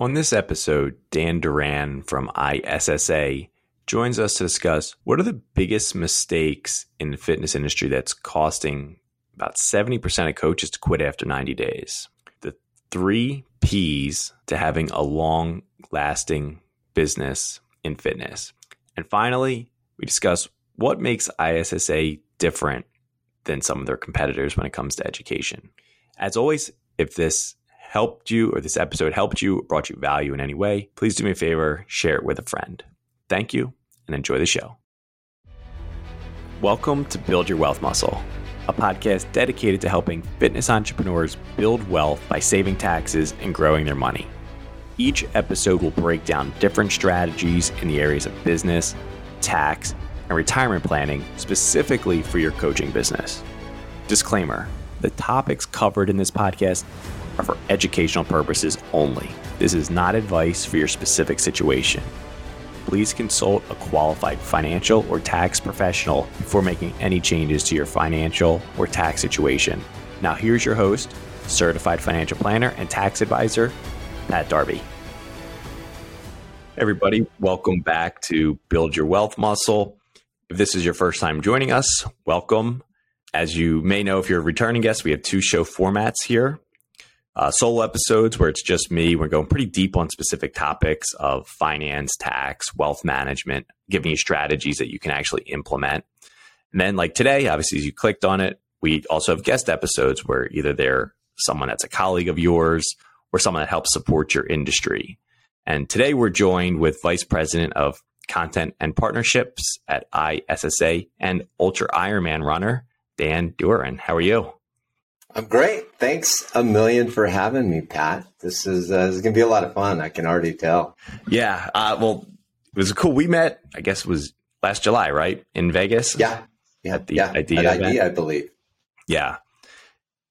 On this episode, Dan Duran from ISSA joins us to discuss what are the biggest mistakes in the fitness industry that's costing about 70% of coaches to quit after 90 days. The three P's to having a long lasting business in fitness. And finally, we discuss what makes ISSA different than some of their competitors when it comes to education. As always, if this helped you or this episode helped you, brought you value in any way, please do me a favor, share it with a friend. Thank you and enjoy the show. Welcome to Build Your Wealth Muscle, a podcast dedicated to helping fitness entrepreneurs build wealth by saving taxes and growing their money. Each episode will break down different strategies in the areas of business, tax, and retirement planning specifically for your coaching business. Disclaimer the topics covered in this podcast are for educational purposes only. This is not advice for your specific situation. Please consult a qualified financial or tax professional before making any changes to your financial or tax situation. Now, here's your host, certified financial planner and tax advisor, Pat Darby. Everybody, welcome back to Build Your Wealth Muscle. If this is your first time joining us, welcome. As you may know, if you're a returning guest, we have two show formats here uh, solo episodes where it's just me. We're going pretty deep on specific topics of finance, tax, wealth management, giving you strategies that you can actually implement. And then, like today, obviously, as you clicked on it, we also have guest episodes where either they're someone that's a colleague of yours or someone that helps support your industry. And today we're joined with Vice President of Content and Partnerships at ISSA and Ultra Ironman runner, Dan Duran. How are you? I'm great. Thanks a million for having me, Pat. This is, uh, this is going to be a lot of fun. I can already tell. Yeah. Uh, well, it was cool. We met, I guess it was last July, right? In Vegas. Yeah. Yeah. At the yeah. idea, at idea I believe. Yeah.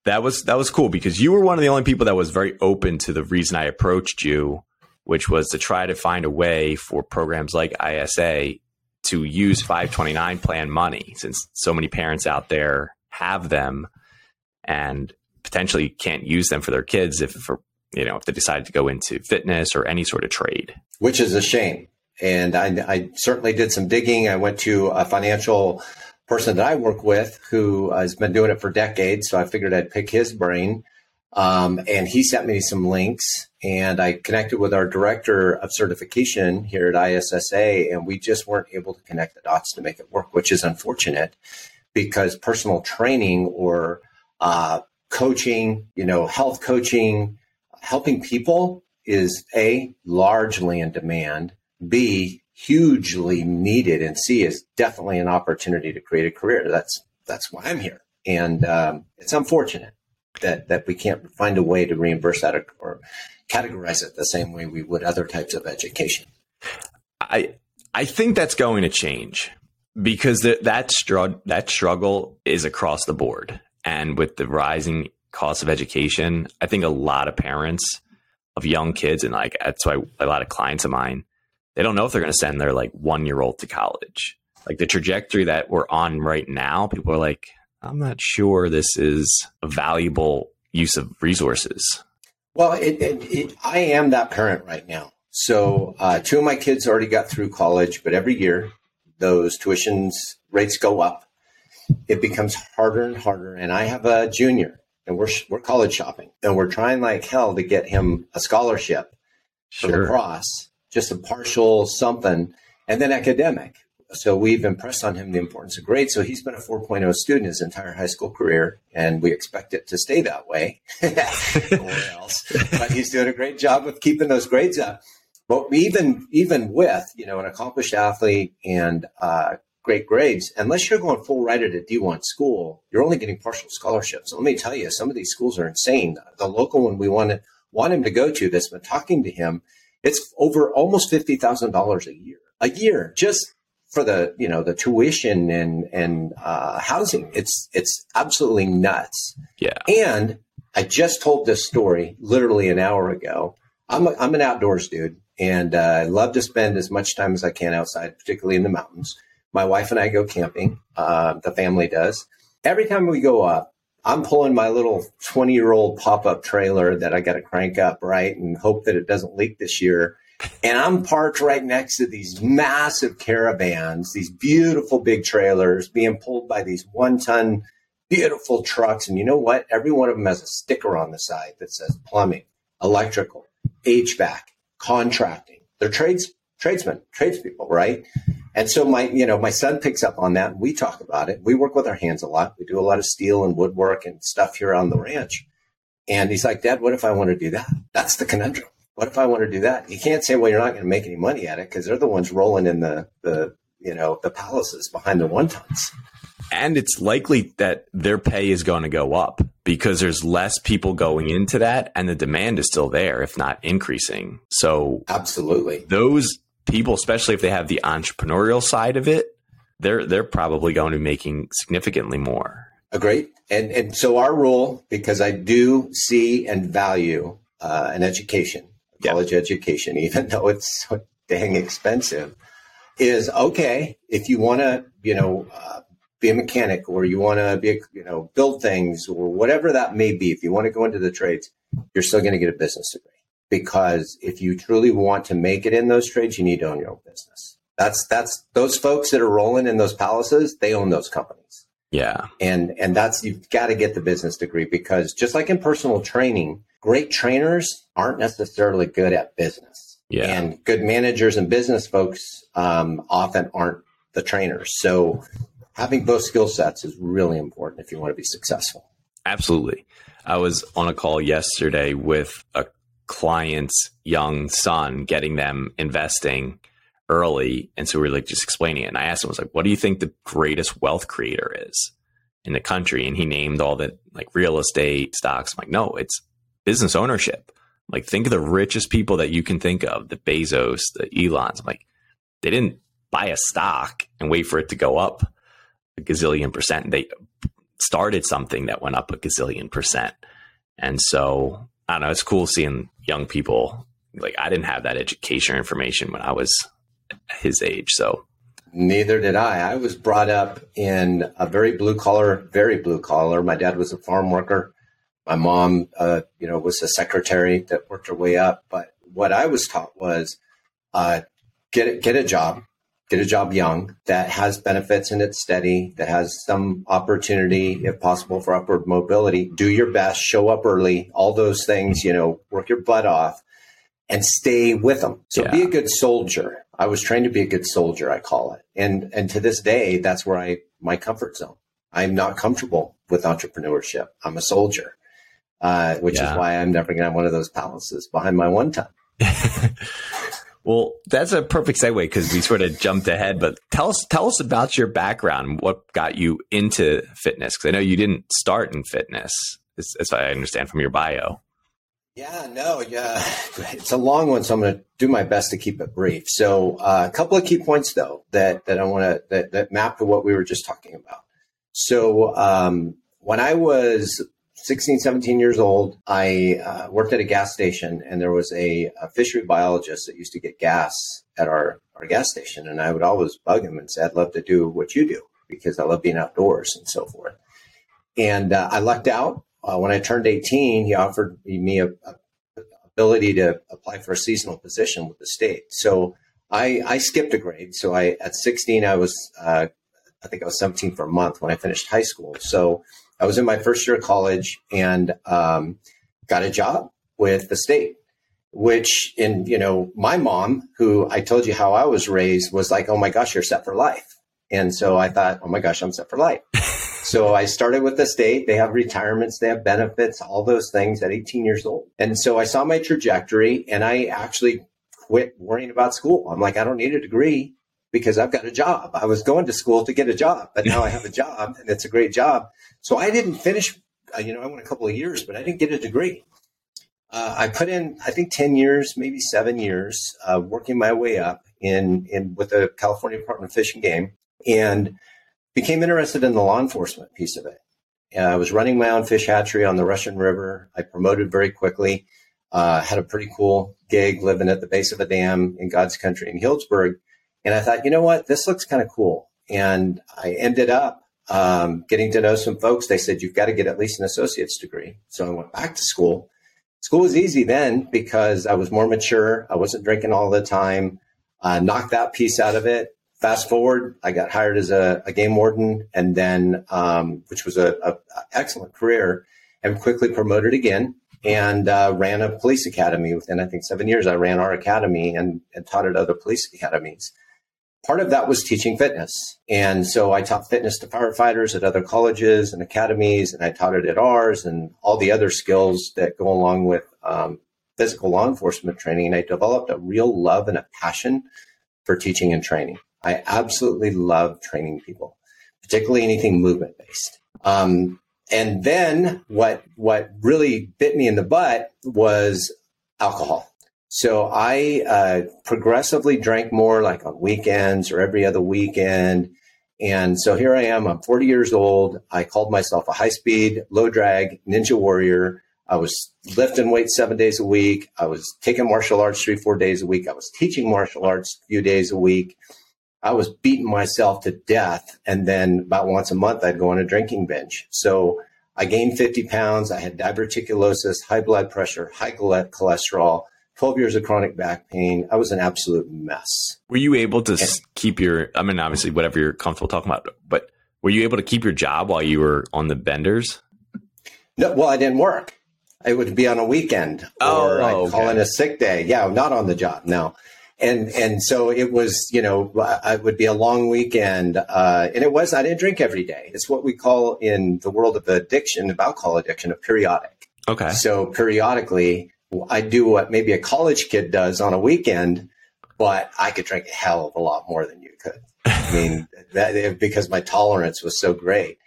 That was, that was cool because you were one of the only people that was very open to the reason I approached you, which was to try to find a way for programs like ISSA to use 529 plan money since so many parents out there have them and potentially can't use them for their kids if for you know if they decide to go into fitness or any sort of trade. Which is a shame. And I, I certainly did some digging. I went to a financial person that i work with who has been doing it for decades so i figured i'd pick his brain. Um, and he sent me some links and i connected with our director of certification here at issa and we just weren't able to connect the dots to make it work which is unfortunate because personal training or uh, coaching, you know, health coaching, helping people is A, largely in demand, B, hugely needed, and C is definitely an opportunity to create a career. That's that's why I'm here. And um, it's unfortunate that that we can't find a way to reimburse that or, or categorize it the same way we would other types of education. I I think that's going to change because that that, str- that struggle is across the board. And with the rising cost of education, I think a lot of parents of young kids, and like that's why a lot of clients of mine, they don't know if they're going to send their like one year old to college. Like the trajectory that we're on right now, people are like, I'm not sure this is a valuable use of resources. Well, it, it, it, I am that parent right now. So uh, two of my kids already got through college, but every year those tuitions rates go up it becomes harder and harder. And I have a junior, and we're we're college shopping, and we're trying like hell to get him a scholarship for sure. lacrosse, just a partial something, and then academic. So we've impressed on him the importance of grades. So he's been a 4.0 student his entire high school career, and we expect it to stay that way, or else. But he's doing a great job of keeping those grades up. But even even with you know an accomplished athlete and uh, great grades, unless you're going full ride at a D1 school, you're only getting partial scholarships. let me tell you, some of these schools are insane. The local one we want to, want him to go to that's been talking to him, it's over almost $50,000 a year, a year just for the, you know, the tuition and, and, uh, housing. It's, it's absolutely nuts. Yeah. And I just told this story literally an hour ago. I'm, a, I'm an outdoors dude and uh, I love to spend as much time as I can outside, particularly in the mountains. My wife and I go camping. Uh, the family does. Every time we go up, I'm pulling my little 20 year old pop up trailer that I got to crank up, right? And hope that it doesn't leak this year. And I'm parked right next to these massive caravans, these beautiful big trailers being pulled by these one ton beautiful trucks. And you know what? Every one of them has a sticker on the side that says plumbing, electrical, HVAC, contracting. They're trades, tradesmen, tradespeople, right? And so my, you know, my son picks up on that and we talk about it. We work with our hands a lot. We do a lot of steel and woodwork and stuff here on the ranch. And he's like, Dad, what if I want to do that? That's the conundrum. What if I want to do that? You can't say, well, you're not going to make any money at it because they're the ones rolling in the, the, you know, the palaces behind the one tons. And it's likely that their pay is going to go up because there's less people going into that and the demand is still there, if not increasing. So absolutely those people, especially if they have the entrepreneurial side of it, they're they're probably going to be making significantly more. Great. And and so our rule, because I do see and value uh, an education, college education, even though it's so dang expensive, is okay if you want to, you know, uh, be a mechanic or you want to be, a, you know, build things or whatever that may be. If you want to go into the trades, you're still going to get a business degree because if you truly want to make it in those trades, you need to own your own business. That's that's those folks that are rolling in those palaces. They own those companies. Yeah, and and that's you've got to get the business degree because just like in personal training, great trainers aren't necessarily good at business. Yeah, and good managers and business folks um, often aren't the trainers. So having both skill sets is really important if you want to be successful. Absolutely. I was on a call yesterday with a client's young son, getting them investing early. And so we are like just explaining it. And I asked him, I was like, what do you think the greatest wealth creator is in the country? And he named all the like real estate stocks. I'm like, no, it's business ownership. Like, think of the richest people that you can think of, the Bezos, the Elons. I'm like, they didn't buy a stock and wait for it to go up a gazillion percent. They started something that went up a gazillion percent. And so I don't know, it's cool seeing young people. Like I didn't have that education or information when I was his age. So neither did I. I was brought up in a very blue collar, very blue collar. My dad was a farm worker. My mom, uh, you know, was a secretary that worked her way up. But what I was taught was uh, get get a job, get a job young that has benefits and it's steady, that has some opportunity, if possible, for upward mobility. Do your best, show up early, all those things, you know, work your butt off and stay with them. So yeah. be a good soldier. I was trained to be a good soldier, I call it. And and to this day, that's where I my comfort zone. I'm not comfortable with entrepreneurship. I'm a soldier. Uh, which yeah. is why I'm never gonna have one of those palaces behind my one ton. Well, that's a perfect segue because we sort of jumped ahead. But tell us, tell us about your background. What got you into fitness? Because I know you didn't start in fitness, as, as I understand from your bio. Yeah, no, yeah, it's a long one, so I'm going to do my best to keep it brief. So, uh, a couple of key points though that that I want to that, that map to what we were just talking about. So, um, when I was 16, 17 years old, I uh, worked at a gas station and there was a, a, fishery biologist that used to get gas at our, our gas station. And I would always bug him and say, I'd love to do what you do because I love being outdoors and so forth. And uh, I lucked out. Uh, when I turned 18, he offered me a, a, ability to apply for a seasonal position with the state. So I, I skipped a grade. So I, at 16, I was, uh, I think I was 17 for a month when I finished high school. So I was in my first year of college and um, got a job with the state, which in, you know, my mom, who I told you how I was raised, was like, oh my gosh, you're set for life. And so I thought, oh my gosh, I'm set for life. so I started with the state. They have retirements, they have benefits, all those things at 18 years old. And so I saw my trajectory and I actually quit worrying about school. I'm like, I don't need a degree because I've got a job. I was going to school to get a job, but now I have a job and it's a great job. So I didn't finish, uh, you know, I went a couple of years, but I didn't get a degree. Uh, I put in, I think, 10 years, maybe seven years, uh, working my way up in, in with the California Department of Fish and Game and became interested in the law enforcement piece of it. And I was running my own fish hatchery on the Russian River. I promoted very quickly. Uh, had a pretty cool gig living at the base of a dam in God's country in Healdsburg. And I thought, you know what, this looks kind of cool. And I ended up um, getting to know some folks, they said, you've got to get at least an associate's degree. So I went back to school. School was easy then because I was more mature. I wasn't drinking all the time. Uh, knocked that piece out of it. Fast forward, I got hired as a, a game warden, and then, um, which was a, a, excellent career, and quickly promoted again, and uh, ran a police academy. Within I think seven years, I ran our academy and, and taught at other police academies part of that was teaching fitness. And so I taught fitness to firefighters at other colleges and academies, and I taught it at ours and all the other skills that go along with um, physical law enforcement training. And I developed a real love and a passion for teaching and training. I absolutely love training people, particularly anything movement based. Um, and then what what really bit me in the butt was alcohol. So I uh, progressively drank more, like on weekends or every other weekend. And so here I am. I'm 40 years old. I called myself a high speed, low drag ninja warrior. I was lifting weights seven days a week. I was taking martial arts three, four days a week. I was teaching martial arts a few days a week. I was beating myself to death. And then about once a month, I'd go on a drinking binge. So I gained 50 pounds. I had diverticulosis, high blood pressure, high cholesterol. 12 years of chronic back pain. I was an absolute mess. Were you able to and, keep your, I mean, obviously, whatever you're comfortable talking about, but were you able to keep your job while you were on the benders? No, well, I didn't work. I would be on a weekend or oh, I'd okay. call in a sick day. Yeah, not on the job. No. And, and so it was, you know, it would be a long weekend. Uh, and it was, I didn't drink every day. It's what we call in the world of addiction, of alcohol addiction, a periodic. Okay. So periodically, I do what maybe a college kid does on a weekend, but I could drink a hell of a lot more than you could. I mean, that, because my tolerance was so great,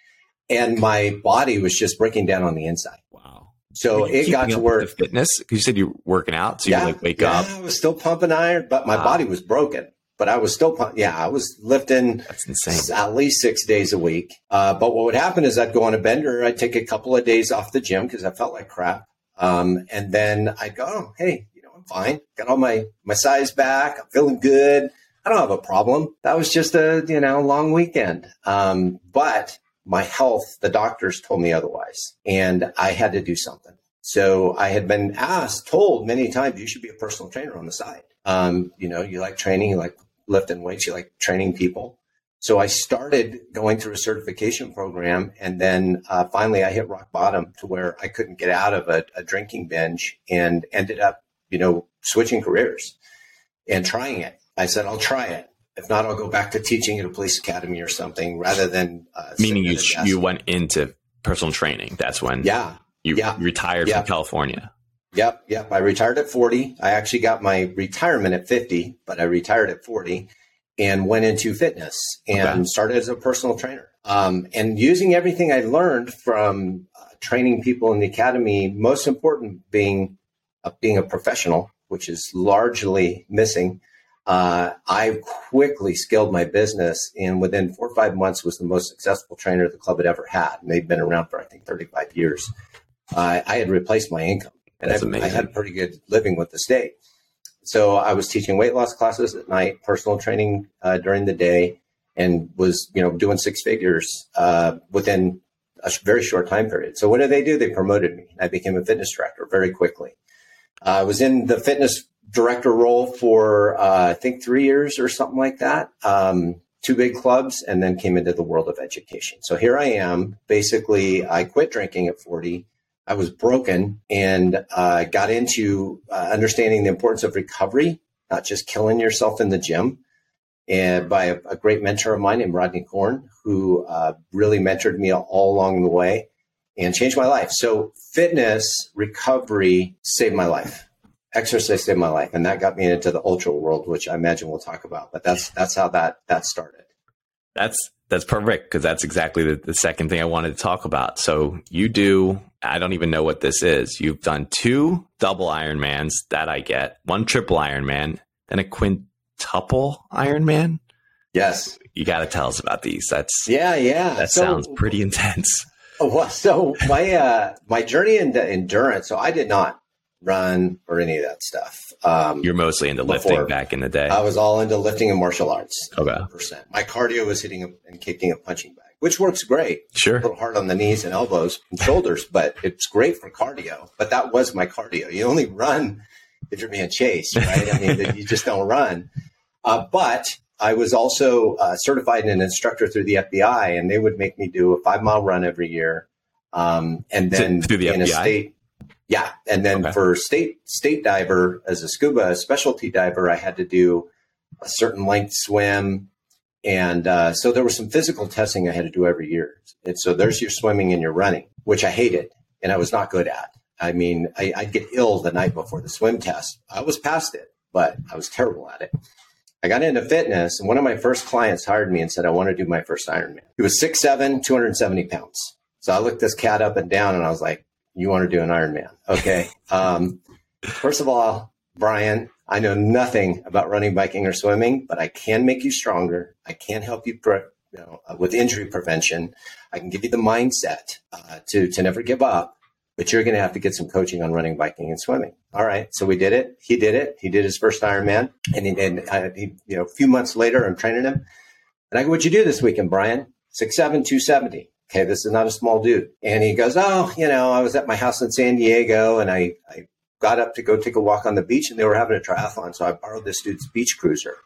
and my body was just breaking down on the inside. Wow! So it got to where fitness. You said you're working out, so yeah, you like wake yeah, up. I was still pumping iron, but my wow. body was broken. But I was still, pump- yeah, I was lifting. That's insane. At least six days a week. Uh, but what would happen is I'd go on a bender. I'd take a couple of days off the gym because I felt like crap. Um, and then I'd go, oh, hey, you know, I'm fine. Got all my, my size back. I'm feeling good. I don't have a problem. That was just a, you know, long weekend. Um, but my health, the doctors told me otherwise and I had to do something. So I had been asked, told many times, you should be a personal trainer on the side. Um, you know, you like training, you like lifting weights, you like training people. So I started going through a certification program, and then uh, finally I hit rock bottom to where I couldn't get out of a, a, drinking binge, and ended up, you know, switching careers and trying it. I said I'll try it. If not, I'll go back to teaching at a police academy or something, rather than uh, meaning you you went into personal training. That's when yeah you yeah. retired yeah. from California. Yep, yep. I retired at 40. I actually got my retirement at 50, but I retired at 40 and went into fitness and okay. started as a personal trainer. Um, and using everything I learned from uh, training people in the academy, most important being uh, being a professional, which is largely missing. Uh, I quickly scaled my business, and within four or five months, was the most successful trainer the club had ever had. And they've been around for I think 35 years. I had replaced my income, and I, I had a pretty good living with the state. So I was teaching weight loss classes at night, personal training uh, during the day, and was you know doing six figures uh, within a very short time period. So what did they do? They promoted me. I became a fitness director very quickly. Uh, I was in the fitness director role for uh, I think three years or something like that. Um, two big clubs, and then came into the world of education. So here I am. Basically, I quit drinking at 40 I was broken and uh, got into uh, understanding the importance of recovery, not just killing yourself in the gym. And by a, a great mentor of mine named Rodney Corn, who uh, really mentored me all along the way and changed my life. So, fitness recovery saved my life. Exercise saved my life, and that got me into the ultra world, which I imagine we'll talk about. But that's that's how that that started. That's that's perfect because that's exactly the, the second thing I wanted to talk about. So you do, I don't even know what this is. You've done two double Ironmans that I get, one triple Ironman, then a quintuple Ironman. Yes. You got to tell us about these. That's yeah, yeah. That so, sounds pretty intense. Well, so my uh, my journey into endurance. So I did not run or any of that stuff. Um, You're mostly into before. lifting back in the day. I was all into lifting and martial arts. Okay. 100%. My cardio was hitting a, and kicking a punching bag. which works great. Sure. A little hard on the knees and elbows and shoulders, but it's great for cardio. But that was my cardio. You only run if you're being chased, right? I mean, you just don't run. Uh, but I was also uh, certified and an instructor through the FBI, and they would make me do a five mile run every year. Um, and then through the in FBI? a state, yeah. And then Okay. for state state diver as a scuba specialty diver, I had to do a certain length swim, and uh, so there was some physical testing I had to do every year. And so there's your swimming and your running, which I hated and I was not good at. I mean, I, I'd get ill the night before the swim test. I was past it, but I was terrible at it. I got into fitness, and one of my first clients hired me and said, I want to do my first Ironman. He was 6'7, 270 pounds. So I looked this cat up and down, and I was like, You want to do an Ironman? Okay. Um, first of all, Brian, I know nothing about running, biking, or swimming, but I can make you stronger. I can help you, pre- you know, uh, with injury prevention. I can give you the mindset uh, to to never give up. But you're going to have to get some coaching on running, biking, and swimming. All right, so we did it. He did it. He did his first Ironman, and he, and uh, he, you know, a few months later, I'm training him, and I go, "What'd you do this weekend, Brian?" Six seven, two seventy. Okay, this is not a small dude. And he goes, "Oh, you know, I was at my house in San Diego, and I, I got up to go take a walk on the beach, and they were having a triathlon, so I borrowed this dude's beach cruiser,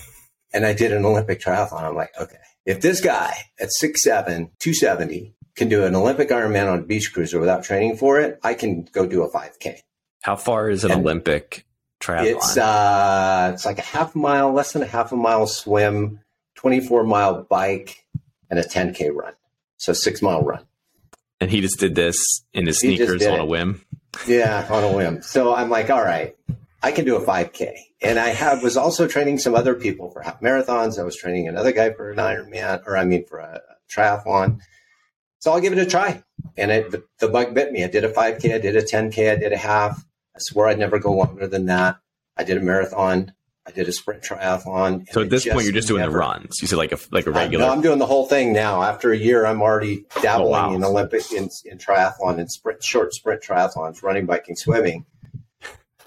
and I did an Olympic triathlon. I'm like, okay, if this guy at 6'7", 270 can do an Olympic Ironman on a beach cruiser without training for it, I can go do a 5K. How far is an And Olympic triathlon? It's uh, it's like a half mile, less than a half a mile swim, 24 mile bike, and a 10K run. So six mile run. and he just did this in his He sneakers on a whim. Yeah, on a whim. So I'm like, all right, I can do a 5K. And I have was also training some other people for half marathons. I was training another guy for an Ironman, or I mean for a triathlon. So I'll give it a try. And it, the, the bug bit me. I did a 5K, I did a 10K, I did a half. I swore I'd never go longer than that. I did a marathon. I did a sprint triathlon. So at this point, you're just doing never- the runs. You said like a like a I- regular. no, I'm doing the whole thing now. After a year, I'm already dabbling Oh, wow. in Olympic in, in triathlon and sprint, short sprint triathlons, running, biking, swimming,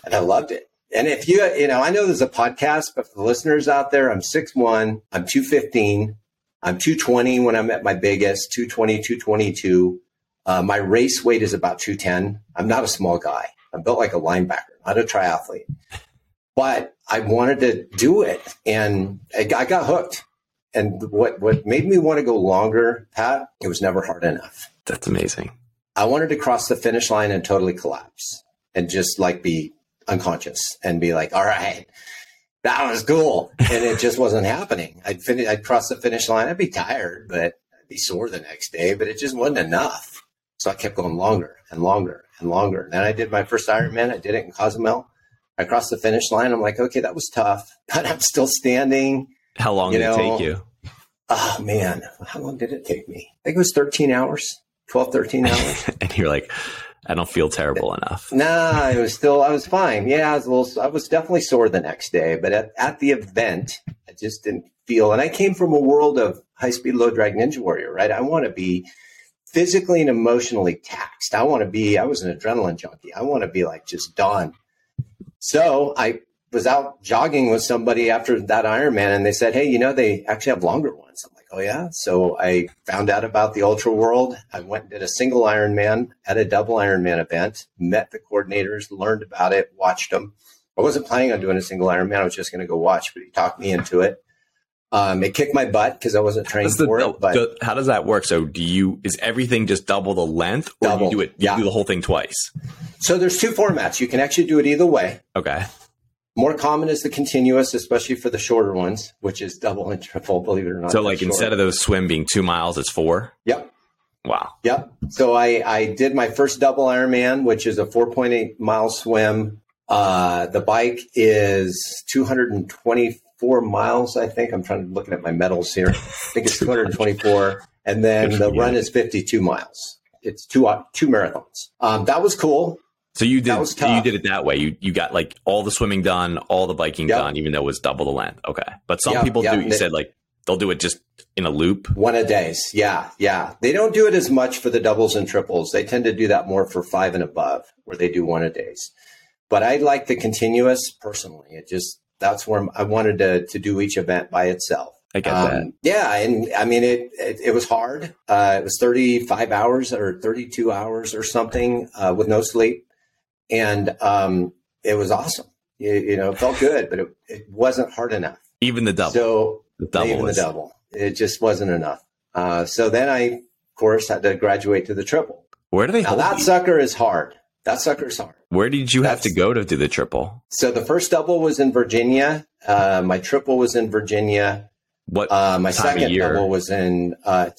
and I loved it. And if you, you know, I know there's a podcast, but for the listeners out there, I'm 6'1", I'm 215, I'm 220 when I'm at my biggest, 220, 222. Uh, my race weight is about 210. I'm not a small guy. I'm built like a linebacker, not a triathlete. But I wanted to do it, and I, I got hooked. And what what made me want to go longer, Pat? It was never hard enough. That's amazing. I wanted to cross the finish line and totally collapse, and just like be unconscious and be like, "All right, that was cool," and it just wasn't happening. I'd finish, I'd cross the finish line. I'd be tired, but I'd be sore the next day. But it just wasn't enough. So I kept going longer and longer and longer. And then I did my first Ironman. I did it in Cozumel. I crossed the finish line. I'm like, okay, that was tough, but I'm still standing. How long You did know, it take you? Oh man, how long did it take me? I think it was 13 hours, 12, 13 hours. and you're like, I don't feel terrible enough. nah, it was still, I was fine. Yeah, I was a little, I was definitely sore the next day, but at, at the event, I just didn't feel, and I came from a world of high speed, low drag ninja warrior, right? I want to be physically and emotionally taxed. I want to be, I was an adrenaline junkie. I want to be like just done. So I was out jogging with somebody after that Ironman and they said, Hey, you know, they actually have longer ones. I'm like, Oh yeah. So I found out about the ultra world. I went and did a single Ironman at a double Ironman event, met the coordinators, learned about it, watched them. I wasn't planning on doing a single Ironman. I was just going to go watch, but he talked me into it. Um, it kicked my butt because I wasn't trained the- for it, but how does that work? So do you is everything just double the length, or Double, you do it? You yeah. do the whole thing twice. so there's two formats. You can actually do it either way. Okay. More common is the continuous, especially for the shorter ones, which is double and triple, believe it or not. So like instead of those swim being two miles, it's four. Yep. Wow. Yep. So I, I did my first double Ironman, which is a 4.8 mile swim. Uh, the bike is 224 miles, I think. I'm trying to look at my medals here. I think it's 224. And then the run is 52 miles. It's two, uh, two marathons. Um, that was cool. So you did you did it that way. You you got like all the swimming done, all the biking Yep. done, even though it was double the length. Okay. But some Yep, people yep. do. You said like they'll do it just in a loop. One a days. Yeah. Yeah. They don't do it as much for the doubles and triples. They tend to do that more for five and above, where they do one a days. But I like the continuous personally. It just, that's where I wanted to, to do each event by itself. I get um, that. Yeah, and I mean it. It, it was hard. Uh, it was thirty five hours or thirty two hours or something uh, with no sleep, and um, it was awesome. You, you, know, it felt good, but it, it wasn't hard enough. Even the double. So the double even was... the double. It just wasn't enough. Uh, so then I, of course, had to graduate to the triple. Where do they? Now that you? sucker is hard. That sucker's hard. Where did you That's, have to go to do the triple? So the first double was in Virginia. Uh, my triple was in Virginia. What? Uh, my second double was in. Uh,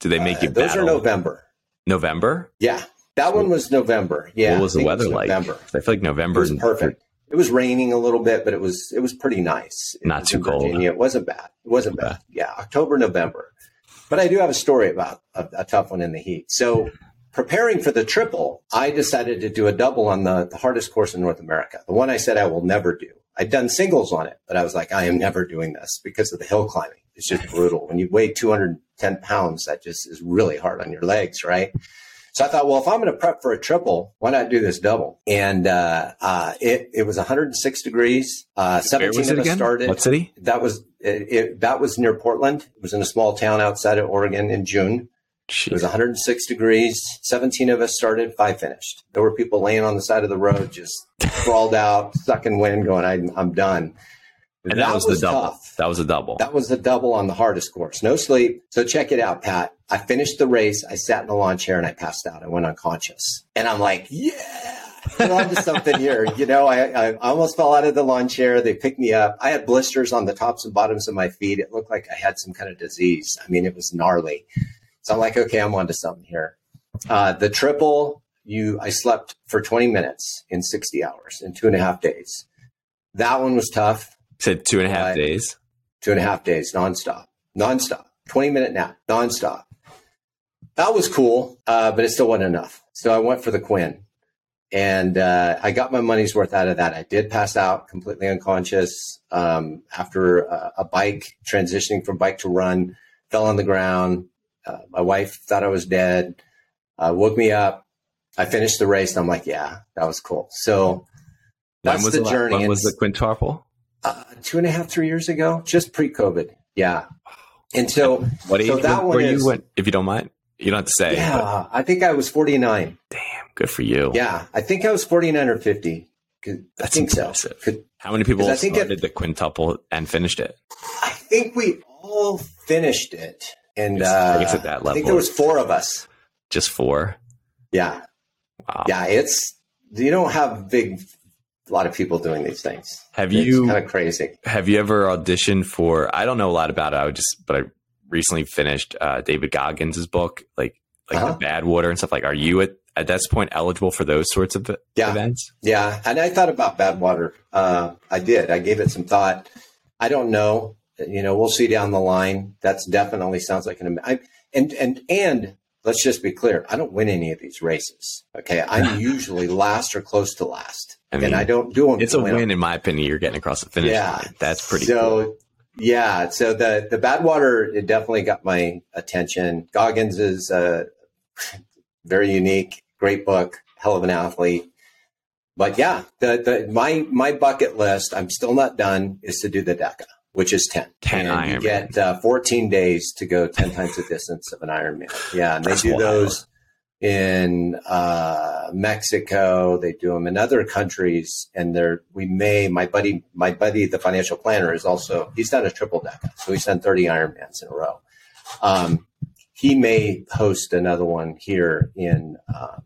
Did they make you? Uh, those battle? are November. November. Yeah, that one was November. Yeah. What was the weather was like? November. I feel like November was perfect. It was raining a little bit, but it was it was pretty nice. It Not too cold. Virginia. It wasn't bad. It wasn't okay. bad. Yeah, October, November. But I do have a story about a, a tough one in the heat. So preparing for the triple, I decided to do a double on the, the hardest course in North America, the one I said I will never do. I'd done singles on it, but I was like, I am never doing this because of the hill climbing. It's just brutal. When you weigh 210 pounds, that just is really hard on your legs, right? So I thought, well, if I'm going to prep for a triple, why not do this double? And uh, uh, it it was 106 degrees. Uh, 17 of us started. What city? That was it, it, that was near Portland. It was in a small town outside of Oregon in June. Jeez. It was 106 degrees. 17 of us started, five finished. There were people laying on the side of the road, just crawled out, sucking wind, going, I, am done. And that, that was, was, the double. Tough. That was a double. That was the double on the hardest course. No sleep. So check it out, Pat. I finished the race. I sat in the lawn chair and I passed out. I went unconscious. And I'm like, yeah, we're on to something here. You know, I, I almost fell out of the lawn chair. They picked me up. I had blisters on the tops and bottoms of my feet. It looked like I had some kind of disease. I mean, it was gnarly. So I'm like, okay, I'm on to something here. Uh, the triple, you, I slept for 20 minutes in 60 hours in two and a half days. That one was tough. said two and a half days. Two and a half days, nonstop, nonstop, 20 minute nap, nonstop. That was cool, uh, but it still wasn't enough. So I went for the Quinn and uh, I got my money's worth out of that. I did pass out completely unconscious um, after a, a, bike transitioning from bike to run, fell on the ground, uh, my wife thought I was dead, uh, woke me up. I finished the race, and I'm like, yeah, that was cool. So that's the, the journey. When was the quintuple? Uh, two and a half, three years ago, just pre-COVID. Yeah. And so, what age so that one is, you went, if you don't mind, you don't have to say. Yeah, but. I think I was 49. Damn, good for you. Yeah, I think I was 49 or 50. That's I think impressive. so. How many people I think started it, the quintuple and finished it? I think we all finished it and uh, at that level. I think there was four of us. Just four. Yeah. Wow. Yeah, it's you don't have big a lot of people doing these things. Have it's you kind of crazy? Have you ever auditioned for? I don't know a lot about it. I would just, but I recently finished uh, David Goggins' book, like like uh-huh. the Badwater and stuff. Like, are you at at this point eligible for those sorts of yeah. events? Yeah, and I thought about Badwater. Uh, I did. I gave it some thought. I don't know you know, we'll see down the line. That's definitely sounds like an I, and and and let's just be clear. I don't win any of these races. Okay, I'm usually last or close to last, I mean, and I don't do them. It's a win, win in my opinion. You're getting across the finish yeah, line. That's pretty. So cool. yeah, so the the Badwater it definitely got my attention. Goggins is uh, a very unique, great book, hell of an athlete. But yeah, the, the my my bucket list. I'm still not done. Is to do the DEKA which is 10. 10 and. You get uh, 14 days to go 10 times the distance of an Ironman. Yeah. And they That's do wild. those in uh, Mexico. They do them in other countries. And they're, we may, my buddy, my buddy, the financial planner is also, he's done a triple deck. So he's done 30 Ironmans in a row. Um, he may host another one here in, uh,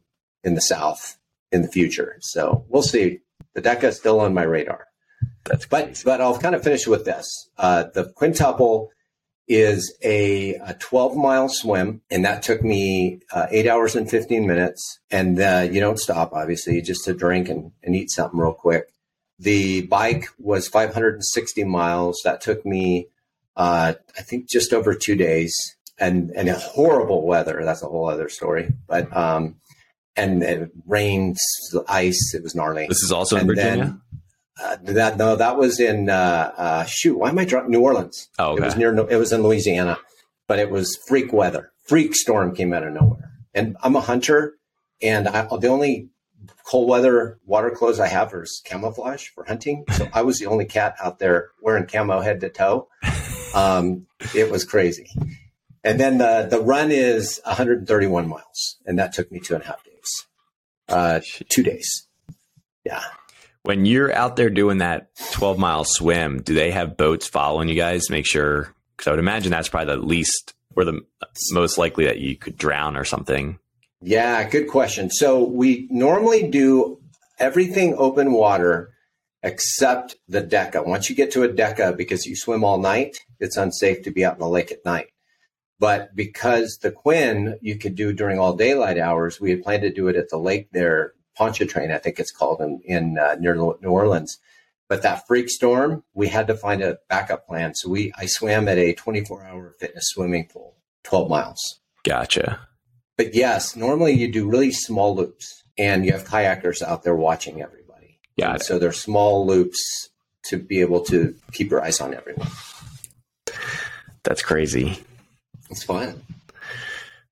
in the South in the future. So we'll see. The DEKA is still on my radar. That's but but I'll kind of finish with this. Uh, the quintuple is a, a 12 mile swim, and that took me uh, eight hours and 15 minutes. And uh, you don't stop, obviously, just to drink and, and eat something real quick. The bike was 560 miles. That took me, uh, I think, just over two days. And and horrible weather. That's a whole other story. But um, and, it rained, ice. It was gnarly. This is also in Virginia. Then, uh, that no, that was in uh, uh, shoot. Why am I drunk? New Orleans. Oh, okay. it was near. It was in Louisiana, but it was freak weather. Freak storm came out of nowhere. And I'm a hunter, and I, the only cold weather water clothes I have is camouflage for hunting. So I was the only cat out there wearing camo head to toe. Um, it was crazy. And then the, the run is 131 miles, and that took me two and a half days. Uh, two days. Yeah. When you're out there doing that 12 mile swim, do they have boats following you guys? Make sure, because I would imagine that's probably the least or the most likely that you could drown or something. Yeah, good question. So we normally do everything open water except the deca. Once you get to a deca, because you swim all night, it's unsafe to be out in the lake at night. But because the Quinn you could do during all daylight hours, we had planned to do it at the lake there, Pontchartrain, I think it's called in, in uh, near New Orleans. But that freak storm, we had to find a backup plan. So we I swam at a 24 hour fitness swimming pool, 12 miles. Gotcha. But yes, normally you do really small loops and you have kayakers out there watching everybody. Yeah. So they're small loops to be able to keep your eyes on everyone. That's crazy. It's fun.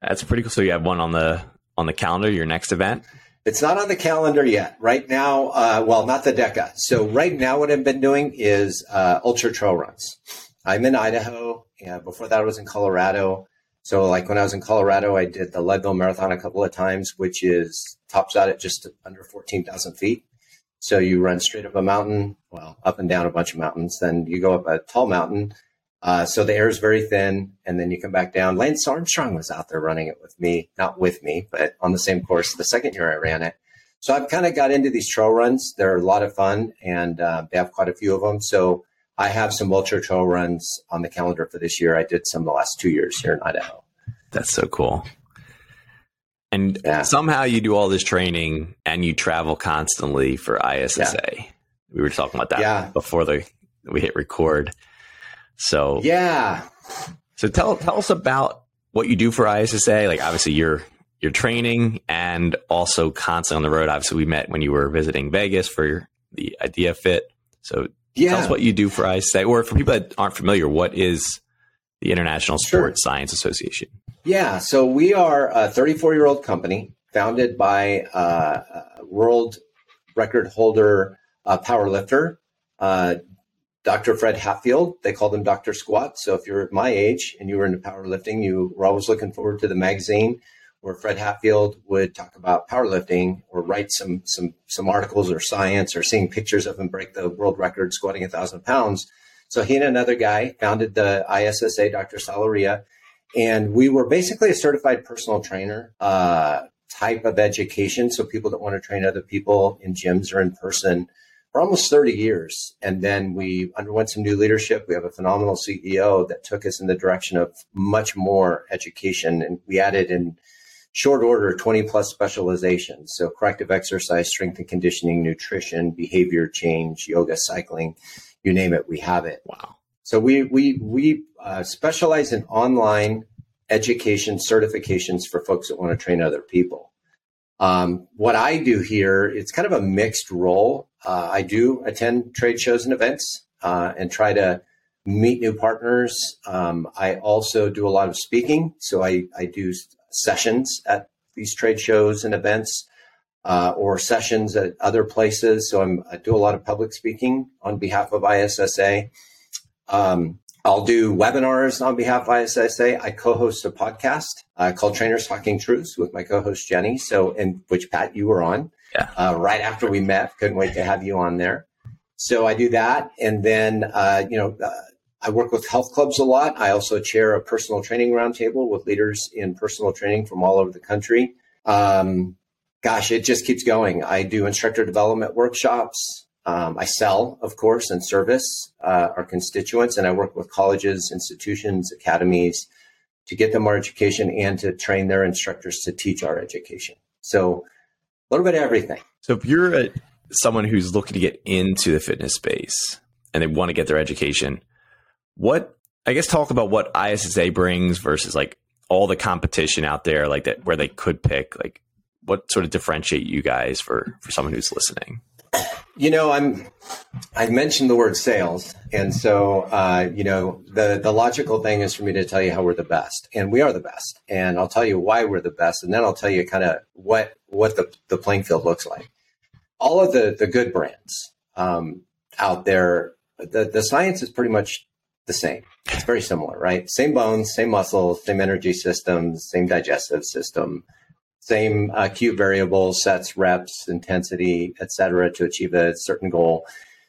That's pretty cool. So you have one on the on the calendar, your next event? It's not on the calendar yet. Right now, uh, well, not the DECA. So right now, what I've been doing is uh, ultra trail runs. I'm in Idaho. Yeah, before that, I was in Colorado. So, like when I was in Colorado, I did the Leadville Marathon a couple of times, which is tops out at just under 14,000 feet. So you run straight up a mountain, well, up and down a bunch of mountains. Then you go up a tall mountain. Uh, so the air is very thin, and then you come back down. Lance Armstrong was out there running it with me, not with me, but on the same course the second year I ran it. So I've kind of got into these trail runs. They're a lot of fun, and uh, they have quite a few of them. So I have some ultra trail runs on the calendar for this year. I did some the last two years here in Idaho. That's so cool. And yeah. somehow you do all this training and you travel constantly for ISSA. Yeah. We were talking about that yeah. before the we hit record. So yeah. So tell tell us about what you do for ISSA. Like obviously you're you're training and also constantly on the road. Obviously we met when you were visiting Vegas for your, the Idea Fit. So yeah. tell us what you do for ISSA, or for people that aren't familiar, what is the International Sports sure. Science Association? Yeah, so we are a 34 year old company founded by uh, a world record holder uh, powerlifter, uh, Dr. Fred Hatfield. They called him Dr. Squat. So if you're at my age and you were into powerlifting, you were always looking forward to the magazine where Fred Hatfield would talk about powerlifting or write some some some articles or science or seeing pictures of him break the world record squatting a thousand pounds. So he and another guy founded the ISSA, Dr. Sal Arria, and we were basically a certified personal trainer uh, type of education. So people that want to train other people in gyms or in person for almost 30 years. And then we underwent some new leadership. We have a phenomenal CEO that took us in the direction of much more education. And we added in short order 20 plus specializations. So corrective exercise, strength and conditioning, nutrition, behavior change, yoga, cycling, you name it, we have it. Wow. So we we we uh, specialize in online education certifications for folks that want to train other people. Um, what I do here, it's kind of a mixed role. Uh, I do attend trade shows and events uh, and try to meet new partners. Um, I also do a lot of speaking, so I, I do sessions at these trade shows and events. Uh, or sessions at other places. So I'm, i do a lot of public speaking on behalf of ISSA. Um, I'll do webinars on behalf of ISSA. I co-host a podcast uh, called Trainers Talking Truths with my co-host Jenny. So, in which Pat, you were on yeah. uh, right after we met. Couldn't wait to have you on there. So I do that, and then uh, you know uh, I work with health clubs a lot. I also chair a personal training roundtable with leaders in personal training from all over the country. Um, gosh, it just keeps going. I do instructor development workshops. Um, I sell, of course, and service uh, our constituents, and I work with colleges, institutions, academies to get them our education and to train their instructors to teach our education. So, a little bit of everything. So, if you're a, someone who's looking to get into the fitness space and they want to get their education, what I guess talk about what ISSA brings versus like all the competition out there, like that, where they could pick. Like, what sort of differentiate you guys for for someone who's listening? You know, I'm. I mentioned the word sales, and so uh, you know the the logical thing is for me to tell you how we're the best, and we are the best, and I'll tell you why we're the best, and then I'll tell you kind of what what the the playing field looks like. All of the the good brands um, out there, the the science is pretty much the same. It's very similar, right? Same bones, same muscles, same energy systems, same digestive system, same uh, acute variables, sets, reps, intensity, etc., to achieve a certain goal.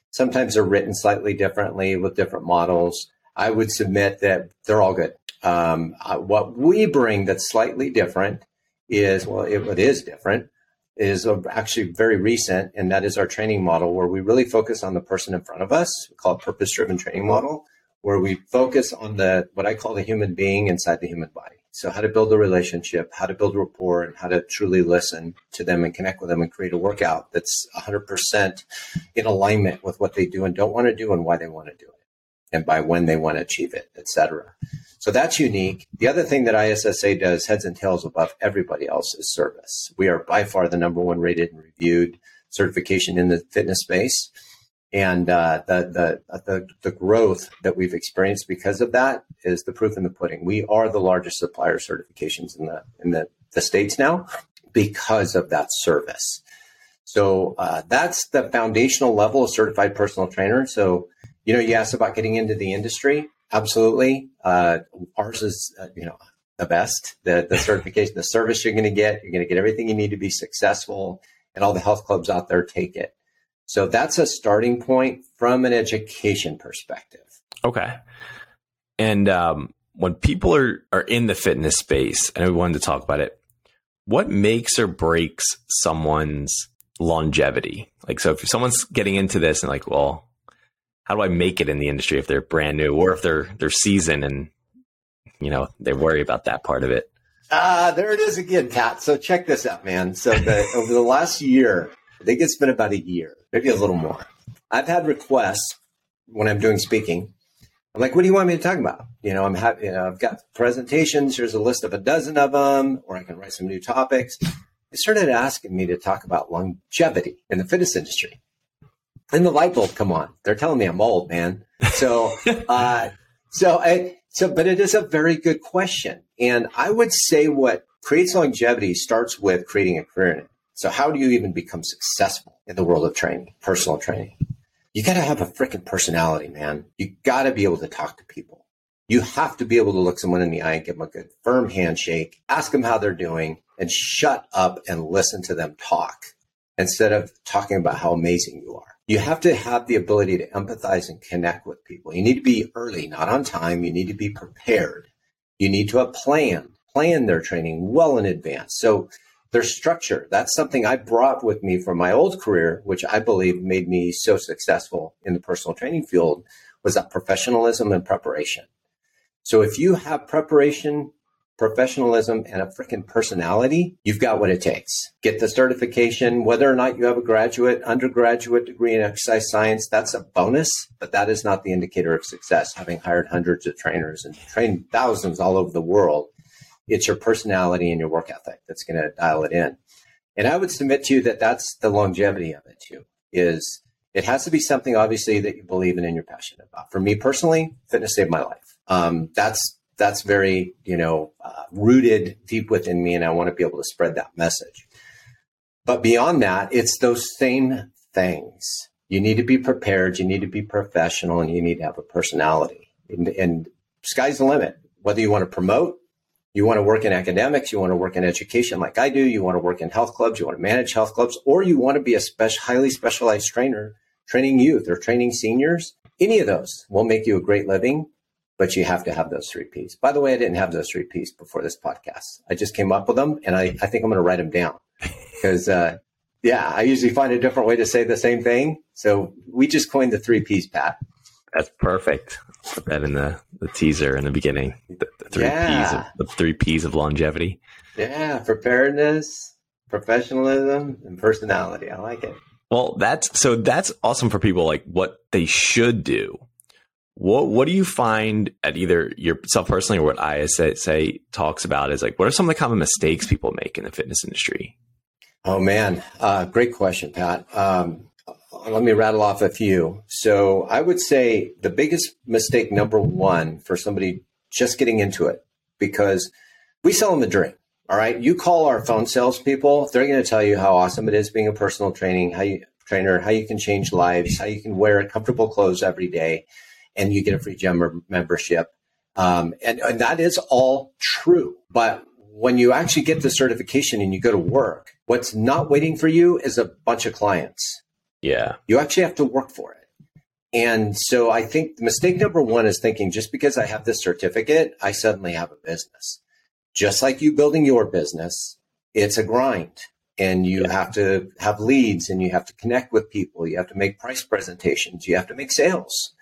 Sometimes they're written slightly differently with different models. I would submit that they're all good. Um, uh, what we bring that's slightly different is well, it, it is different is actually very recent, and that is our training model where we really focus on the person in front of us. We call it purpose driven training model, where we focus on the what I call the human being inside the human body. So, how to build a relationship, how to build rapport, and how to truly listen to them and connect with them and create a workout that's 100% in alignment with what they do and don't want to do and why they want to do it and by when they want to achieve it, etc. So that's unique. The other thing that ISSA does heads and tails above everybody else is service. We are by far the number one rated and reviewed certification in the fitness space. And uh, the, the, the, the growth that we've experienced because of that is the proof in the pudding. We are the largest supplier certifications in the, in the, the States now because of that service. So uh, that's the foundational level of certified personal trainer. So, you know, you asked about getting into the industry. Absolutely. Uh, ours is, uh, you know, the best. The, the certification, the service you're going to get, you're going to get everything you need to be successful, and all the health clubs out there take it. So that's a starting point from an education perspective. Okay. And um, when people are are in the fitness space, and we wanted to talk about it, what makes or breaks someone's longevity? Like, so if someone's getting into this and like, well, how do I make it in the industry if they're brand new or if they're they're seasoned and you know they worry about that part of it. Ah, uh, there it is again, Pat. So check this out, man. So the, over the last year, I think it's been about a year, maybe a little more. I've had requests when I'm doing speaking. I'm like, what do you want me to talk about? You know, I'm happy. You know, I've got presentations. Here's a list of a dozen of them, or I can write some new topics. They started asking me to talk about longevity in the fitness industry and the light bulb come on. They're telling me I'm old, man. So, uh, so I, so, but it is a very good question. And I would say what creates longevity starts with creating a career in it. So how do you even become successful in the world of training, personal training? You got to have a freaking personality, man. You got to be able to talk to people. You have to be able to look someone in the eye and give them a good firm handshake, ask them how they're doing and shut up and listen to them talk instead of talking about how amazing you are you have to have the ability to empathize and connect with people. You need to be early, not on time. You need to be prepared. You need to have plan, plan their training well in advance. So their structure, that's something I brought with me from my old career, which I believe made me so successful in the personal training field was that professionalism and preparation. So if you have preparation professionalism, and a freaking personality, you've got what it takes. Get the certification, whether or not you have a graduate, undergraduate degree in exercise science, that's a bonus, but that is not the indicator of success. Having hired hundreds of trainers and trained thousands all over the world, it's your personality and your work ethic that's going to dial it in. And I would submit to you that that's the longevity of it too, is it has to be something obviously that you believe in and you're passionate about. For me personally, fitness saved my life. Um, that's that's very you know uh, rooted deep within me and i want to be able to spread that message but beyond that it's those same things you need to be prepared you need to be professional and you need to have a personality and, and sky's the limit whether you want to promote you want to work in academics you want to work in education like i do you want to work in health clubs you want to manage health clubs or you want to be a special highly specialized trainer training youth or training seniors any of those will make you a great living but you have to have those three P's. By the way, I didn't have those three P's before this podcast. I just came up with them and I, I think I'm going to write them down because, uh, yeah, I usually find a different way to say the same thing. So we just coined the three P's, Pat. That's perfect. Put that in the, the teaser in the beginning. The, the three yeah. P's of, the three P's of longevity. Yeah, preparedness, professionalism, and personality. I like it. Well, that's so that's awesome for people like what they should do what what do you find at either yourself personally or what I say talks about is like what are some of the common mistakes people make in the fitness industry? Oh man, uh, great question, Pat. Um, let me rattle off a few. So I would say the biggest mistake number one for somebody just getting into it because we sell them a dream. All right, you call our phone salespeople; they're going to tell you how awesome it is being a personal training, how you trainer, how you can change lives, how you can wear comfortable clothes every day and you get a free gym membership. Um, and, and that is all true. But when you actually get the certification and you go to work, what's not waiting for you is a bunch of clients. Yeah. You actually have to work for it. And so I think mistake number one is thinking just because I have this certificate, I suddenly have a business. Just like you building your business, it's a grind and you yeah. have to have leads and you have to connect with people. You have to make price presentations. You have to make sales.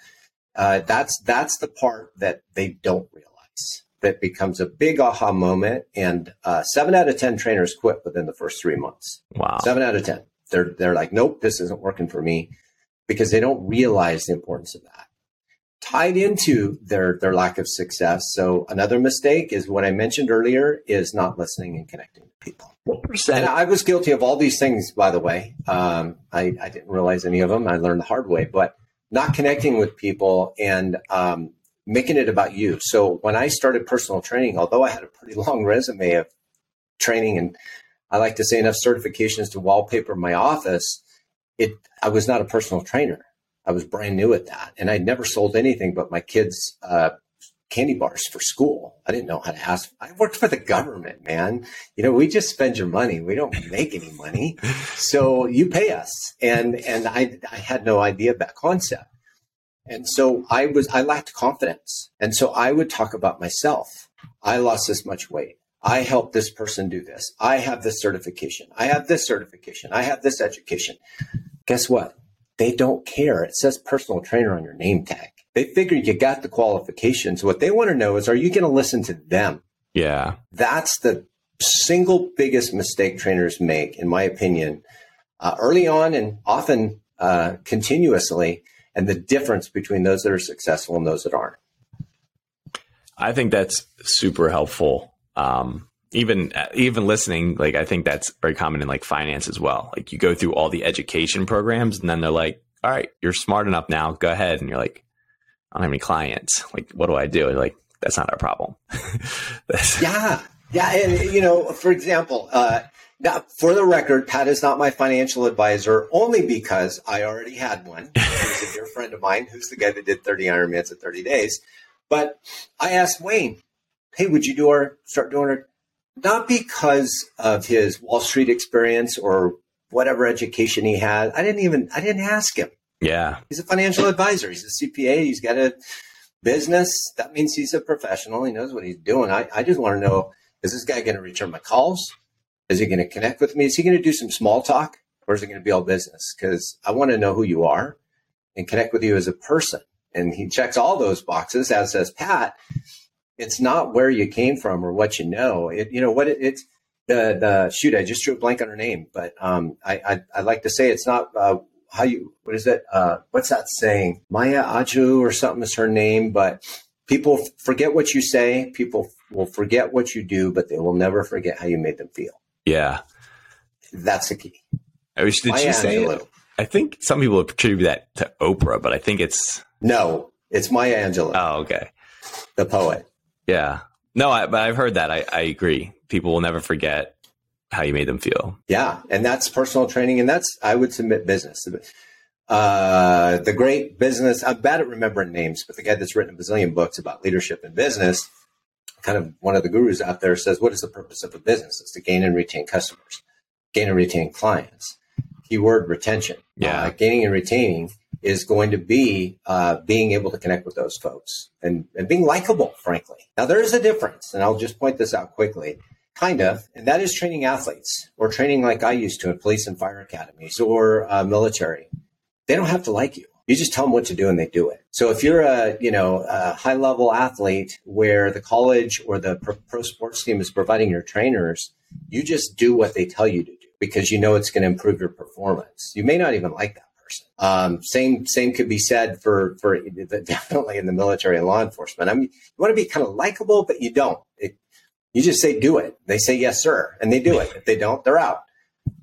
Uh, that's that's the part that they don't realize. That becomes a big aha moment. And uh, seven out of ten trainers quit within the first three months. Wow, seven out of ten. They're they're like, nope, this isn't working for me, because they don't realize the importance of that. Tied into their their lack of success. So another mistake is what I mentioned earlier is not listening and connecting to people. And I was guilty of all these things, by the way. Um, I, I didn't realize any of them. I learned the hard way, but not connecting with people and um, making it about you. So when I started personal training, although I had a pretty long resume of training and I like to say enough certifications to wallpaper my office, it I was not a personal trainer. I was brand new at that, and I'd never sold anything but my kids' uh, candy bars for school. I didn't know how to ask. I worked for the government, man. You know, we just spend your money. We don't make any money. So you pay us. And and I I had no idea of that concept. And so I was I lacked confidence. And so I would talk about myself. I lost this much weight. I help this person do this. I have this certification. I have this certification. I have this education. Guess what? They don't care. It says personal trainer on your name tag. They figure you got the qualifications. What they want to know is, are you going to listen to them? Yeah. That's the single biggest mistake trainers make, in my opinion, uh, early on and often uh, continuously, and the difference between those that are successful and those that aren't. I think that's super helpful. Um, even even listening, like I think that's very common in like finance as well. Like you go through all the education programs, and then they're like, "All right, you're smart enough now. Go ahead." And you're like, I don't have any clients. Like, what do I do? Like, that's not our problem. yeah. Yeah. And, you know, for example, uh, now, for the record, Pat is not my financial advisor only because I already had one. He's a dear friend of mine who's the guy that did 30 Ironmans in 30 days. But I asked Wayne, hey, would you do our, start doing our, not because of his Wall Street experience or whatever education he had. I didn't even, I didn't ask him. Yeah. He's a financial advisor. He's a CPA. He's got a business. That means he's a professional. He knows what he's doing. I, I just want to know is this guy going to return my calls? Is he going to connect with me? Is he going to do some small talk or is it going to be all business? Because I want to know who you are and connect with you as a person. And he checks all those boxes, as says Pat. It's not where you came from or what you know. It, you know what it, it's the the shoot. I just drew a blank on her name, but um, I, I I like to say it's not uh, how you what is it? Uh, what's that saying? Maya Angelou or something is her name, but people forget what you say. People will forget what you do, but they will never forget how you made them feel. Yeah, that's the key. I wish did Maya she say Angelou. it? I think some people attribute that to Oprah, but I think it's no, it's Maya Angelou. Oh, okay, the poet. Yeah, no, I, but I've heard that. I, I agree. People will never forget how you made them feel. Yeah, and that's personal training, and that's I would submit business. Uh, the great business. I'm bad at remembering names, but the guy that's written a bazillion books about leadership and business, kind of one of the gurus out there, says, "What is the purpose of a business? It's to gain and retain customers, gain and retain clients." Keyword retention. Yeah, uh, gaining and retaining is going to be uh, being able to connect with those folks and, and being likable, frankly. Now, there is a difference, and I'll just point this out quickly. Kind of, and that is training athletes or training like I used to in police and fire academies or uh, military. They don't have to like you. You just tell them what to do and they do it. So if you're a you know a high level athlete where the college or the pro, sports team is providing your trainers, you just do what they tell you to do because you know it's going to improve your performance. You may not even like that person. Um, same same could be said for for definitely in the military and law enforcement. I mean, you want to be kind of likable, but you don't. It, you just say, do it. They say, yes, sir. And they do it. If they don't, they're out.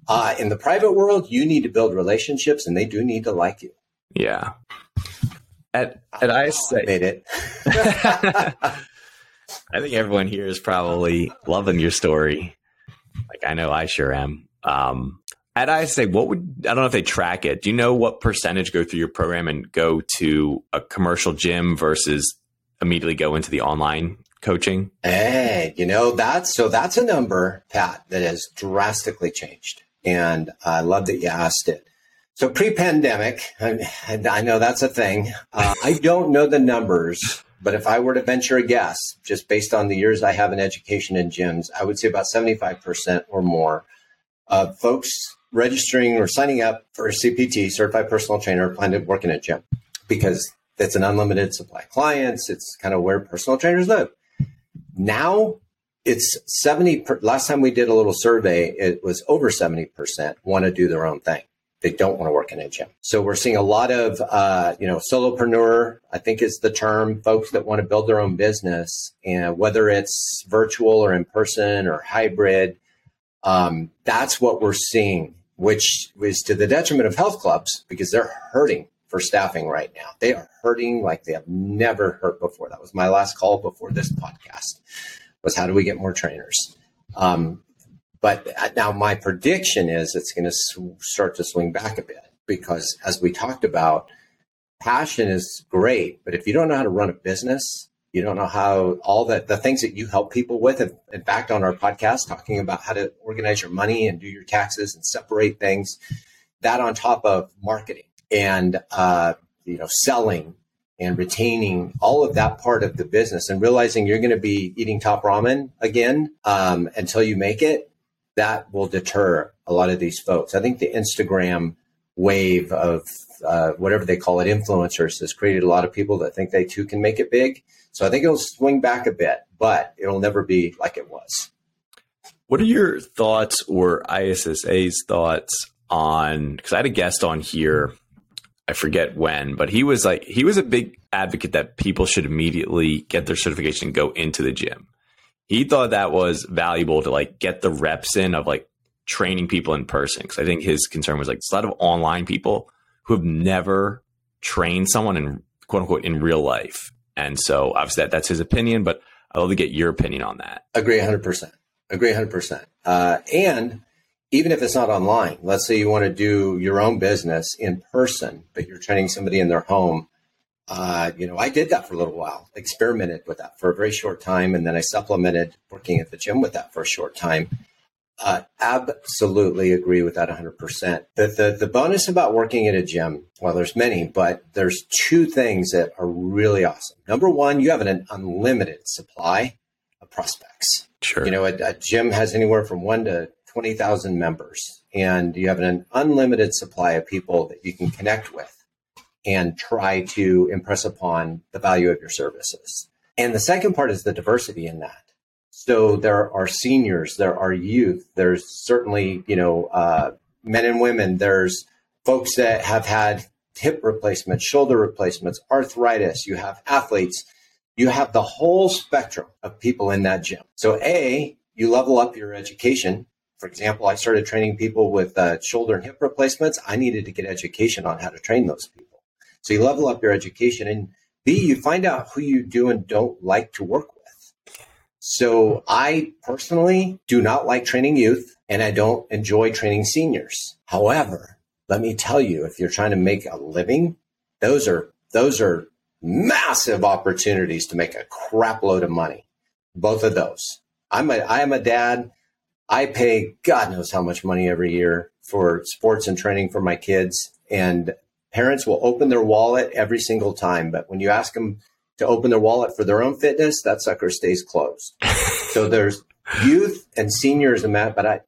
Uh, in the private world, you need to build relationships and they do need to like you. Yeah. At, at I say, made it. I think everyone here is probably loving your story. Like I know I sure am. Um, At ISSA, what would I don't know if they track it. Do you know what percentage go through your program and go to a commercial gym versus immediately go into the online coaching? Hey, you know that's so that's a number, Pat, that has drastically changed, and I love that you asked it. So pre-pandemic, I, I know that's a thing. Uh, I don't know the numbers, but if I were to venture a guess, just based on the years I have in education in gyms, I would say about seventy-five percent or more of folks registering or signing up for a CPT, certified personal trainer, plan to work in a gym because that's an unlimited supply of clients. It's kind of where personal trainers live. Now it's 70. Per, last time we did a little survey, it was over 70% want to do their own thing. They don't want to work in a gym. So we're seeing a lot of, uh, you know, solopreneur, I think is the term, folks that want to build their own business. And whether it's virtual or in person or hybrid, um, that's what we're seeing, which was to the detriment of health clubs because they're hurting for staffing right now. They are hurting like they have never hurt before. That was my last call before this podcast was how do we get more trainers? Um, but now my prediction is it's going to sw- start to swing back a bit because as we talked about, passion is great, but if you don't know how to run a business, you don't know how all the, the things that you help people with. In fact, on our podcast, talking about how to organize your money and do your taxes and separate things, that on top of marketing and uh, you know selling and retaining all of that part of the business and realizing you're going to be eating top ramen again um, until you make it that will deter a lot of these folks i think the instagram wave of uh, whatever they call it influencers has created a lot of people that think they too can make it big so i think it'll swing back a bit but it'll never be like it was what are your thoughts or ISSA's thoughts on because i had a guest on here I forget when, but he was like he was a big advocate that people should immediately get their certification and go into the gym. He thought that was valuable to like get the reps in of like training people in person because I think his concern was like a lot of online people who have never trained someone in quote unquote in real life, and so obviously that, that's his opinion, but I'd love to get your opinion on that. Agree, hundred percent. Agree, hundred uh, percent. And even if it's not online, let's say you want to do your own business in person, but you're training somebody in their home. Uh, you know, I did that for a little while, experimented with that for a very short time, and then I supplemented working at the gym with that for a short time. Uh, absolutely agree with that 100%. The, the, the bonus about working at a gym, well, there's many, but there's two things that are really awesome. Number one, you have an unlimited supply of prospects. Sure. You know, a, a gym has anywhere from one to 20,000 members and you have an unlimited supply of people that you can connect with and try to impress upon the value of your services. And the second part is the diversity in that. So there are seniors, there are youth, there's certainly, you know, uh, men and women, there's folks that have had hip replacements, shoulder replacements, arthritis, you have athletes, you have the whole spectrum of people in that gym. So A, you level up your education for example, I started training people with uh, shoulder and hip replacements. I needed to get education on how to train those people. So you level up your education, and B, you find out who you do and don't like to work with. So I personally do not like training youth, and I don't enjoy training seniors. However, let me tell you, if you're trying to make a living, those are those are massive opportunities to make a crap load of money. Both of those. I'm a I am a dad I pay God knows how much money every year for sports and training for my kids. And parents will open their wallet every single time. But when you ask them to open their wallet for their own fitness, that sucker stays closed. so there's youth and seniors and that, but I,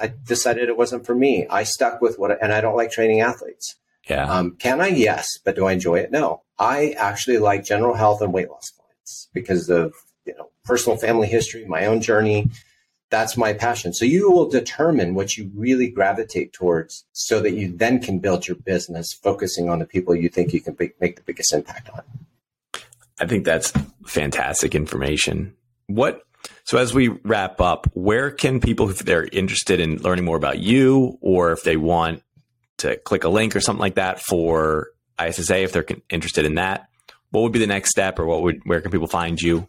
I decided it wasn't for me. I stuck with what, and I don't like training athletes. Yeah. Um, can I? Yes. But do I enjoy it? No. I actually like general health and weight loss clients because of, you know, personal family history, my own journey that's my passion. So you will determine what you really gravitate towards so that you then can build your business focusing on the people you think you can make the biggest impact on. I think that's fantastic information. What so as we wrap up, where can people if they're interested in learning more about you or if they want to click a link or something like that for ISSA if they're interested in that, what would be the next step or what would where can people find you?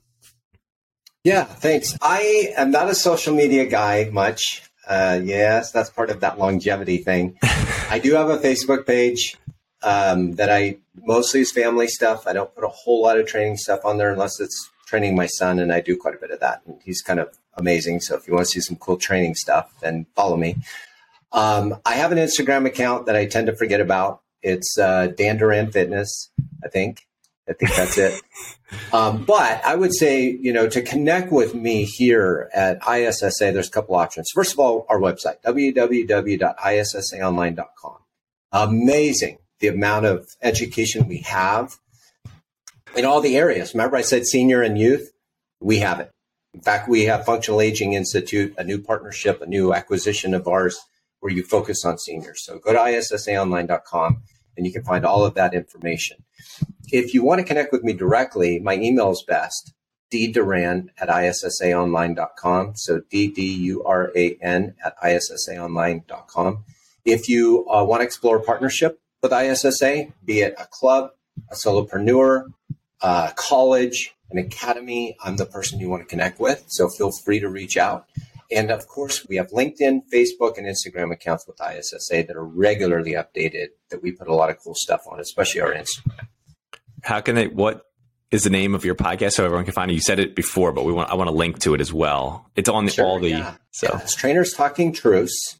Yeah, thanks. I am not a social media guy much. Uh, yes, that's part of that longevity thing. I do have a Facebook page um, that I mostly is family stuff. I don't put a whole lot of training stuff on there unless it's training my son, and I do quite a bit of that. And he's kind of amazing. So if you want to see some cool training stuff, then follow me. Um, I have an Instagram account that I tend to forget about. It's uh, Dan Duran Fitness, I think. I think that's it. um, but I would say, you know, to connect with me here at ISSA, there's a couple options. First of all, our website, www.issaonline.com. Amazing the amount of education we have in all the areas. Remember, I said senior and youth? We have it. In fact, we have Functional Aging Institute, a new partnership, a new acquisition of ours where you focus on seniors. So go to issaonline.com and you can find all of that information. If you want to connect with me directly, my email is best, dduran at issaonline.com. So D-D-U-R-A-N at issaonline.com. If you uh, want to explore partnership with ISSA, be it a club, a solopreneur, a college, an academy, I'm the person you want to connect with. So feel free to reach out. And of course, we have LinkedIn, Facebook, and Instagram accounts with ISSA that are regularly updated that we put a lot of cool stuff on, especially our Instagram. How can they, what is the name of your podcast so everyone can find it? You said it before, but we want, I want to link to it as well. It's on the, sure, all the, yeah. so yeah, it's Trainers Talking Truths.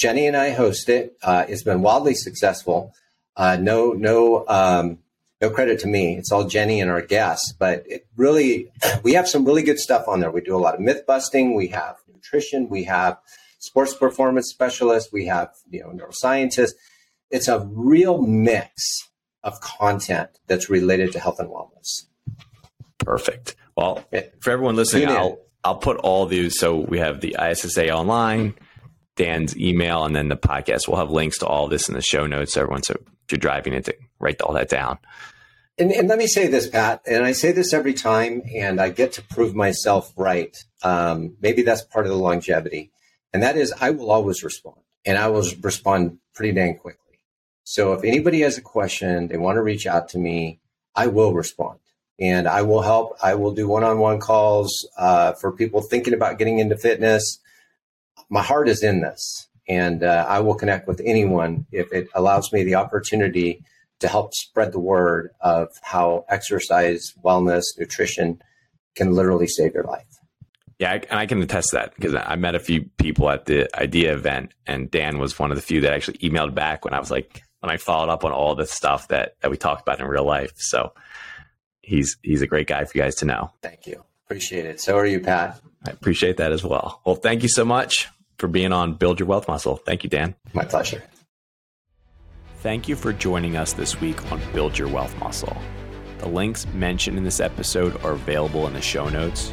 Jenny and I host it. Uh, it's been wildly successful. Uh, no, no, um, no credit to me. It's all Jenny and our guests, but it really, we have some really good stuff on there. We do a lot of myth busting. We have nutrition. We have sports performance specialists. We have, you know, neuroscientists. It's a real mix of content that's related to health and wellness. Perfect. Well, for everyone listening, I'll, I'll put all these. So we have the ISSA online, Dan's email, and then the podcast. We'll have links to all this in the show notes. Everyone, so if you're driving it, to write all that down. And, and, let me say this, Pat, and I say this every time, and I get to prove myself right. Um, maybe that's part of the longevity. And that is, I will always respond, and I will respond pretty dang quickly. So if anybody has a question, they want to reach out to me, I will respond. And I will help. I will do one on one calls uh, for people thinking about getting into fitness. My heart is in this, and uh, I will connect with anyone if it allows me the opportunity to help spread the word of how exercise, wellness, nutrition can literally save your life. Yeah, and I can attest to that because I met a few people at the IDEA event, and Dan was one of the few that actually emailed back when I was like, when I followed up on all the stuff that that we talked about in real life. So he's he's a great guy for you guys to know. Thank you, appreciate it. So are you, Pat? I appreciate that as well. Well, thank you so much for being on Build Your Wealth Muscle. Thank you, Dan. My pleasure. Thank you for joining us this week on Build Your Wealth Muscle. The links mentioned in this episode are available in the show notes.